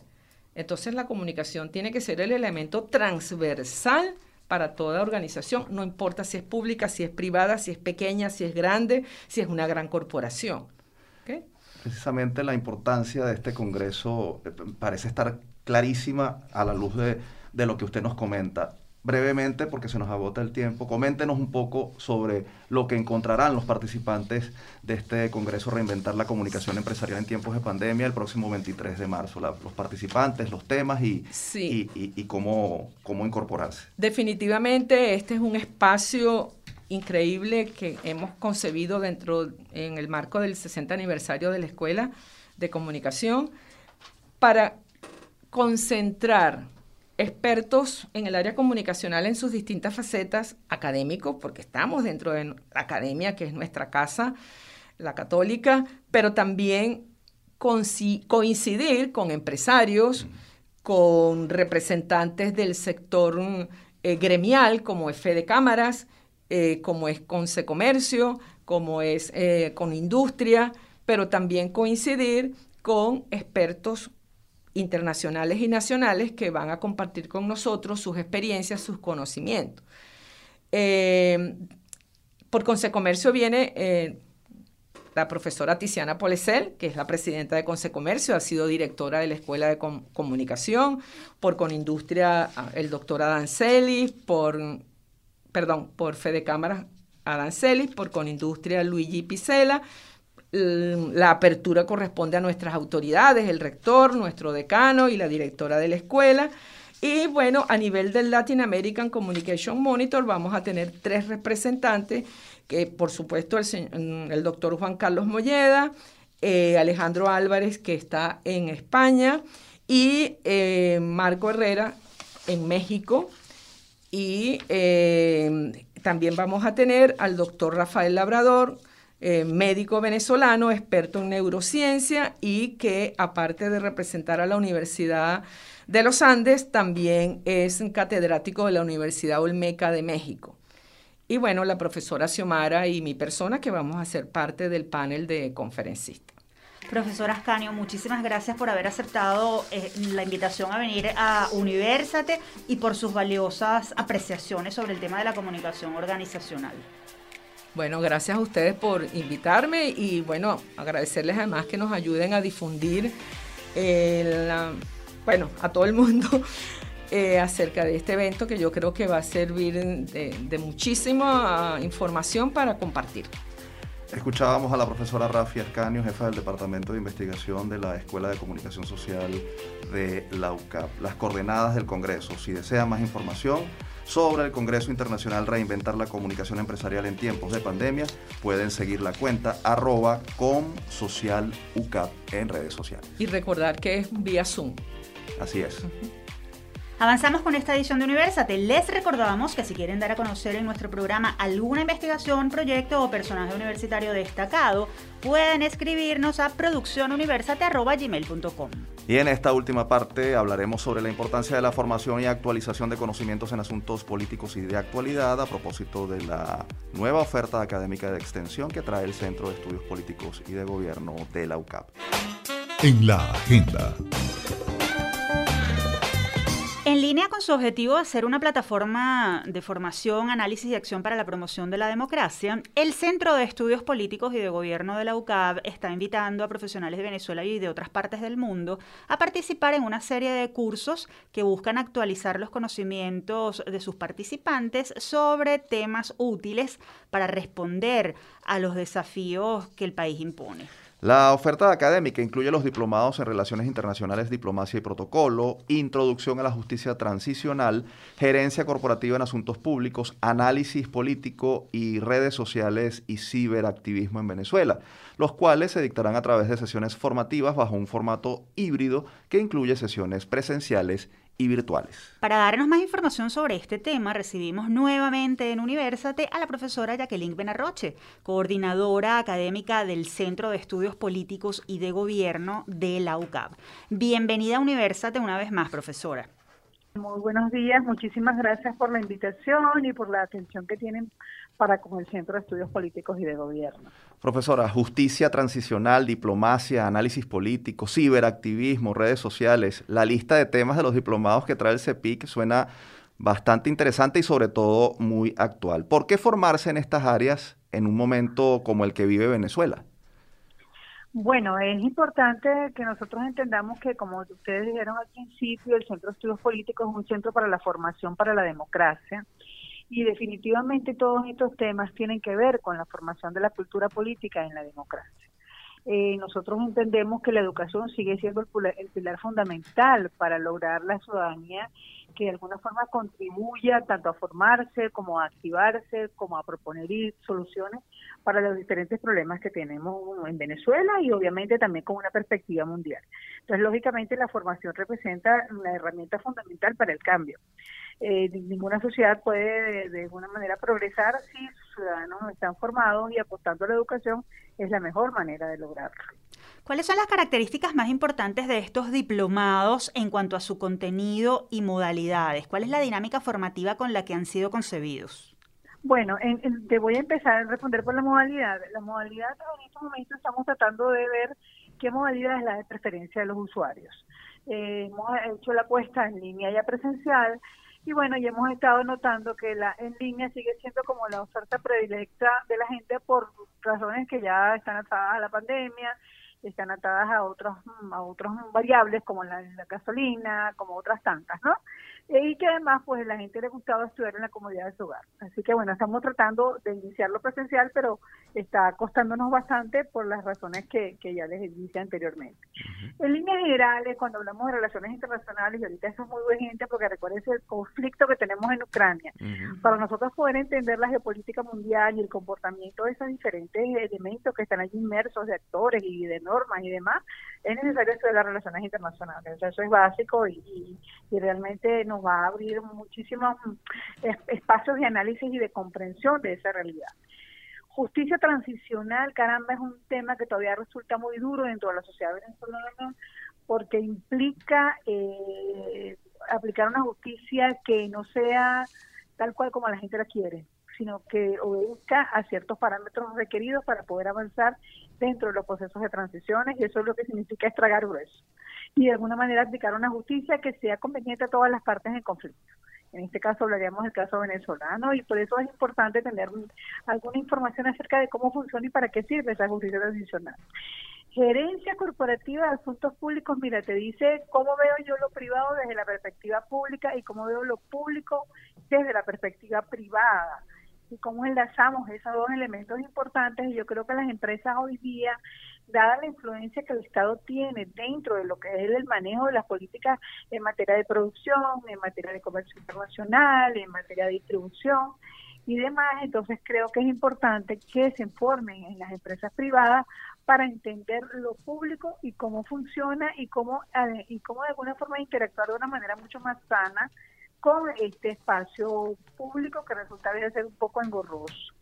Speaker 6: Entonces la comunicación tiene que ser el elemento transversal para toda organización, no importa si es pública, si es privada, si es pequeña, si es grande, si es una gran corporación.
Speaker 2: Precisamente la importancia de este Congreso eh, parece estar clarísima a la luz de, de lo que usted nos comenta brevemente, porque se nos agota el tiempo, coméntenos un poco sobre lo que encontrarán los participantes de este Congreso Reinventar la Comunicación Empresarial en Tiempos de Pandemia el próximo 23 de marzo. los participantes, los temas y, y, cómo, cómo incorporarse.
Speaker 6: Definitivamente este es un espacio increíble que hemos concebido dentro, en el marco del 60 aniversario de la Escuela de Comunicación, para concentrar expertos en el área comunicacional en sus distintas facetas, académicos, porque estamos dentro de la academia, que es nuestra casa, la católica, pero también coincidir con empresarios, con representantes del sector eh, gremial, como es Fede Cámaras, eh, como es Conce Comercio, como es eh, con Industria, pero también coincidir con expertos internacionales y nacionales que van a compartir con nosotros sus experiencias, sus conocimientos. Eh, por Consecomercio viene eh, la profesora Tiziana Polesel, que es la presidenta de Consecomercio, ha sido directora de la Escuela de Comunicación, por Conindustria ah, el doctor Celis, por, perdón, por Fede Cámaras Celis, por Conindustria Luigi Picela. La apertura corresponde a nuestras autoridades, el rector, nuestro decano y la directora de la escuela. Y bueno, a nivel del Latin American Communication Monitor vamos a tener tres representantes, que por supuesto el, mm, el doctor Juan Carlos Molleda, eh, Alejandro Álvarez, que está en España, y eh, Marco Herrera en México. Y eh, también vamos a tener al doctor Rafael Labrador, médico venezolano, experto en neurociencia y que aparte de representar a la Universidad de los Andes, también es catedrático de la Universidad Olmeca de México. Y bueno, la profesora Xiomara y mi persona que vamos a ser parte del panel de conferencistas.
Speaker 1: Profesora Ascanio, muchísimas gracias por haber aceptado eh, la invitación a venir a Universate y por sus valiosas apreciaciones sobre el tema de la comunicación organizacional.
Speaker 6: Bueno, gracias a ustedes por invitarme y bueno, agradecerles además que nos ayuden a difundir el bueno, a todo el mundo <laughs> eh, acerca de este evento que yo creo que va a servir de, muchísima información para compartir.
Speaker 2: Escuchábamos a la profesora Rafi Ascanio, jefa del Departamento de Investigación de la Escuela de Comunicación Social de la UCAP. Las coordenadas del Congreso. Si desea más información sobre el Congreso Internacional Reinventar la Comunicación Empresarial en Tiempos de Pandemia, pueden seguir la cuenta arroba comsocialucap en redes sociales.
Speaker 6: Y recordar que es vía Zoom.
Speaker 2: Así es.
Speaker 1: Avanzamos con esta edición de Universate. Les recordamos que si quieren dar a conocer en nuestro programa alguna investigación, proyecto o personaje universitario destacado, pueden escribirnos a produccionuniversate.gmail.com.
Speaker 2: Y en esta última parte hablaremos sobre la importancia de la formación y actualización de conocimientos en asuntos políticos y de actualidad a propósito de la nueva oferta académica de extensión que trae el Centro de Estudios Políticos y de Gobierno de la UCAP.
Speaker 3: En la agenda.
Speaker 1: Línea con su objetivo de ser una plataforma de formación, análisis y acción para la promoción de la democracia, el Centro de Estudios Políticos y de Gobierno de la UCAB está invitando a profesionales de Venezuela y de otras partes del mundo a participar en una serie de cursos que buscan actualizar los conocimientos de sus participantes sobre temas útiles para responder a los desafíos que el país impone.
Speaker 2: La oferta académica incluye los diplomados en Relaciones Internacionales, Diplomacia y Protocolo, Introducción a la Justicia Transicional, Gerencia Corporativa en Asuntos Públicos, Análisis Político y Redes Sociales y Ciberactivismo en Venezuela, los cuales se dictarán a través de sesiones formativas bajo un formato híbrido que incluye sesiones presenciales y virtuales.
Speaker 1: Para darnos más información sobre este tema, recibimos nuevamente en Universate a la profesora Jacqueline Benarroche, coordinadora académica del Centro de Estudios Políticos y de Gobierno de la UCAP. Bienvenida a Universate una vez más, profesora.
Speaker 7: Muy buenos días, muchísimas gracias por la invitación y por la atención que tienen para con el Centro de Estudios Políticos y de Gobierno.
Speaker 2: Profesora, justicia transicional, diplomacia, análisis político, ciberactivismo, redes sociales, la lista de temas de los diplomados que trae el CEPIC suena bastante interesante y sobre todo muy actual. ¿Por qué formarse en estas áreas en un momento como el que vive Venezuela?
Speaker 7: Bueno, es importante que nosotros entendamos que, como ustedes dijeron al principio, el Centro de Estudios Políticos es un centro para la formación para la democracia y definitivamente todos estos temas tienen que ver con la formación de la cultura política en la democracia. Eh, nosotros entendemos que la educación sigue siendo el pilar fundamental para lograr la ciudadanía que de alguna forma contribuya tanto a formarse como a activarse, como a proponer soluciones para los diferentes problemas que tenemos en Venezuela y obviamente también con una perspectiva mundial. Entonces, lógicamente, la formación representa una herramienta fundamental para el cambio. Eh, ninguna sociedad puede de, alguna manera progresar si sus ciudadanos no están formados y apostando a la educación es la mejor manera de lograrlo.
Speaker 1: ¿Cuáles son las características más importantes de estos diplomados en cuanto a su contenido y modalidades? ¿Cuál es la dinámica formativa con la que han sido concebidos?
Speaker 7: Bueno, te voy a empezar a responder por la modalidad. La modalidad en este momento estamos tratando de ver qué modalidad es la de preferencia de los usuarios. Eh, hemos hecho la apuesta en línea ya presencial y bueno, ya hemos estado notando que la en línea sigue siendo como la oferta predilecta de la gente por razones que ya están atadas a la pandemia, están atadas a otros a otros variables como la, la gasolina, como otras tantas, ¿no? Y que además pues la gente le gustaba estudiar en la comodidad de su hogar. Así que bueno, estamos tratando de iniciar lo presencial, pero está costándonos bastante por las razones que, que ya les dije anteriormente. En líneas generales, cuando hablamos de relaciones internacionales, y ahorita eso es muy urgente porque recuerden el conflicto que tenemos en Ucrania, para nosotros poder entender la geopolítica mundial y el comportamiento de esos diferentes elementos que están allí inmersos de actores y de normas y demás, es necesario estudiar las relaciones internacionales. eso es básico y, realmente nos va a abrir muchísimos espacios de análisis y de comprensión de esa realidad. Justicia transicional, caramba, es un tema que todavía resulta muy duro dentro de la sociedad venezolana porque implica eh, aplicar una justicia que no sea tal cual como la gente la quiere, sino que obedezca a ciertos parámetros requeridos para poder avanzar dentro de los procesos de transiciones y eso es lo que significa estragar grueso y de alguna manera aplicar una justicia que sea conveniente a todas las partes en conflicto. En este caso hablaríamos del caso venezolano y por eso es importante tener alguna información acerca de cómo funciona y para qué sirve esa justicia transicional. Gerencia corporativa de asuntos públicos, mira, te dice cómo veo yo lo privado desde la perspectiva pública y cómo veo lo público desde la perspectiva privada y cómo enlazamos esos dos elementos importantes. Y yo creo que las empresas hoy día, dada la influencia que el Estado tiene dentro de lo que es el manejo de las políticas en materia de producción, en materia de comercio internacional, en materia de distribución y demás, entonces creo que es importante que se informen en las empresas privadas para entender lo público y cómo funciona y cómo eh, y cómo de alguna forma interactuar de una manera mucho más sana con este espacio público que resulta a ser un poco engorroso.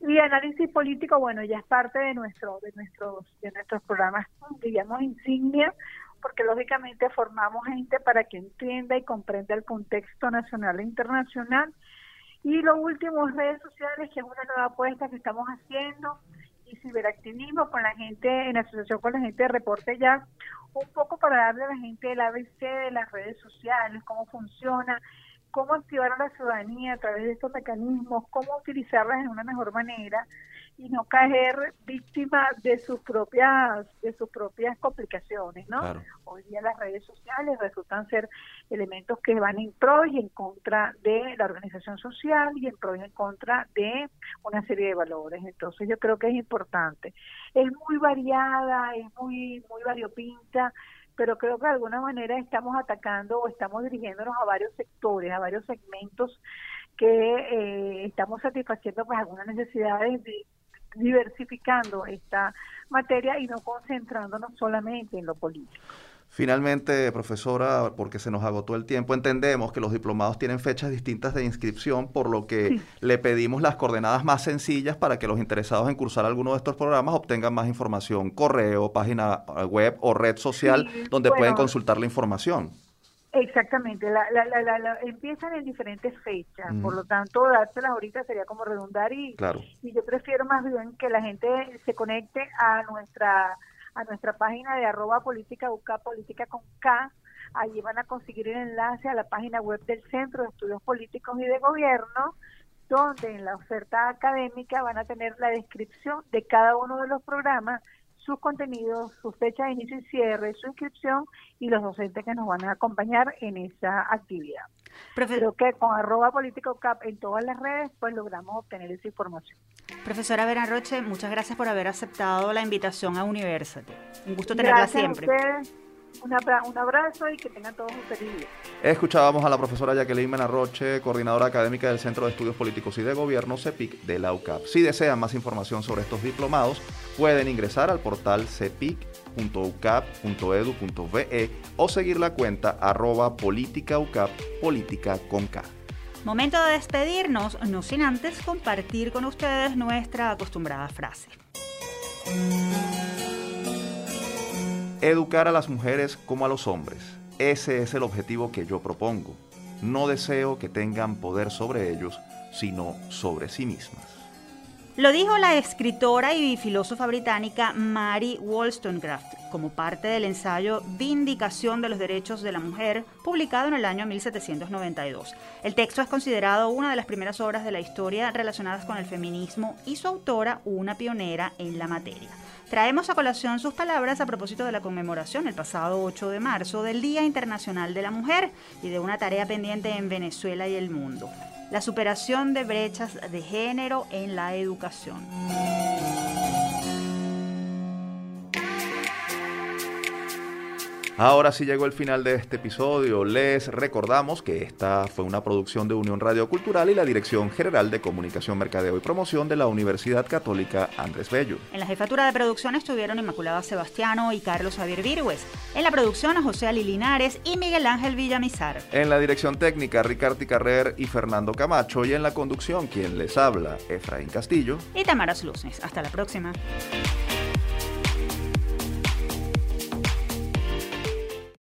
Speaker 7: Y análisis político, bueno, ya es parte de nuestro de nuestros de nuestros programas, digamos insignia, porque lógicamente formamos gente para que entienda y comprenda el contexto nacional e internacional. Y lo último, redes sociales, que es una nueva apuesta que estamos haciendo, y ciberactivismo con la gente, en asociación con la gente de Reporte Ya, un poco para darle a la gente el ABC de las redes sociales, cómo funciona, cómo activar a la ciudadanía a través de estos mecanismos, cómo utilizarlas de una mejor manera y no caer víctima de sus propias de sus propias complicaciones, ¿no? Hoy día las redes sociales resultan ser elementos que van en pro y en contra de la organización social y en pro y en contra de una serie de valores. Entonces yo creo que es importante. Es muy variada, es muy muy variopinta, pero creo que de alguna manera estamos atacando o estamos dirigiéndonos a varios sectores, a varios segmentos que eh, estamos satisfaciendo pues algunas necesidades de, diversificando esta materia y no concentrándonos solamente en lo político.
Speaker 2: Finalmente, profesora, porque se nos agotó el tiempo, entendemos que los diplomados tienen fechas distintas de inscripción, por lo que le pedimos las coordenadas más sencillas para que los interesados en cursar alguno de estos programas obtengan más información, correo, página web o red social, donde pueden consultar la información.
Speaker 7: Exactamente, la, la, la, empiezan en diferentes fechas, por lo tanto dárselas ahorita sería como redundar y, y yo prefiero más bien que la gente se conecte a nuestra a nuestra página de arroba política UK, política con K, allí van a conseguir el enlace a la página web del Centro de Estudios Políticos y de Gobierno, donde en la oferta académica van a tener la descripción de cada uno de los programas sus contenidos, su fecha de inicio y cierre, su inscripción y los docentes que nos van a acompañar en esa actividad. Creo que con arroba político cap en todas las redes pues logramos obtener esa información.
Speaker 1: Profesora Vera Roche, muchas gracias por haber aceptado la invitación a Universate. Un gusto tenerla siempre.
Speaker 7: Un abrazo y que tengan todos un feliz día.
Speaker 2: Escuchábamos a la profesora Jacqueline Menarroche, coordinadora académica del Centro de Estudios Políticos y de Gobierno, CEPIC, de la UCAP. Si desean más información sobre estos diplomados, pueden ingresar al portal cepic.ucap.edu.ve o seguir la cuenta arroba política política con K.
Speaker 1: Momento de despedirnos, no sin antes compartir con ustedes nuestra acostumbrada frase.
Speaker 2: Educar a las mujeres como a los hombres. Ese es el objetivo que yo propongo. No deseo que tengan poder sobre ellos, sino sobre sí mismas.
Speaker 1: Lo dijo la escritora y filósofa británica Mary Wollstonecraft como parte del ensayo Vindicación de los Derechos de la Mujer, publicado en el año 1792. El texto es considerado una de las primeras obras de la historia relacionadas con el feminismo y su autora una pionera en la materia. Traemos a colación sus palabras a propósito de la conmemoración el pasado 8 de marzo del Día Internacional de la Mujer y de una tarea pendiente en Venezuela y el mundo la superación de brechas de género en la educación.
Speaker 2: Ahora sí llegó el final de este episodio. Les recordamos que esta fue una producción de Unión Radio Cultural y la Dirección General de Comunicación, Mercadeo y Promoción de la Universidad Católica Andrés Bello.
Speaker 1: En la jefatura de producción estuvieron Inmaculada Sebastiano y Carlos Javier Virgües. En la producción a José Ali Linares y Miguel Ángel Villamizar.
Speaker 2: En la dirección técnica Ricardo Carrer y Fernando Camacho y en la conducción quien les habla Efraín Castillo
Speaker 1: y Tamara Luces. Hasta la próxima.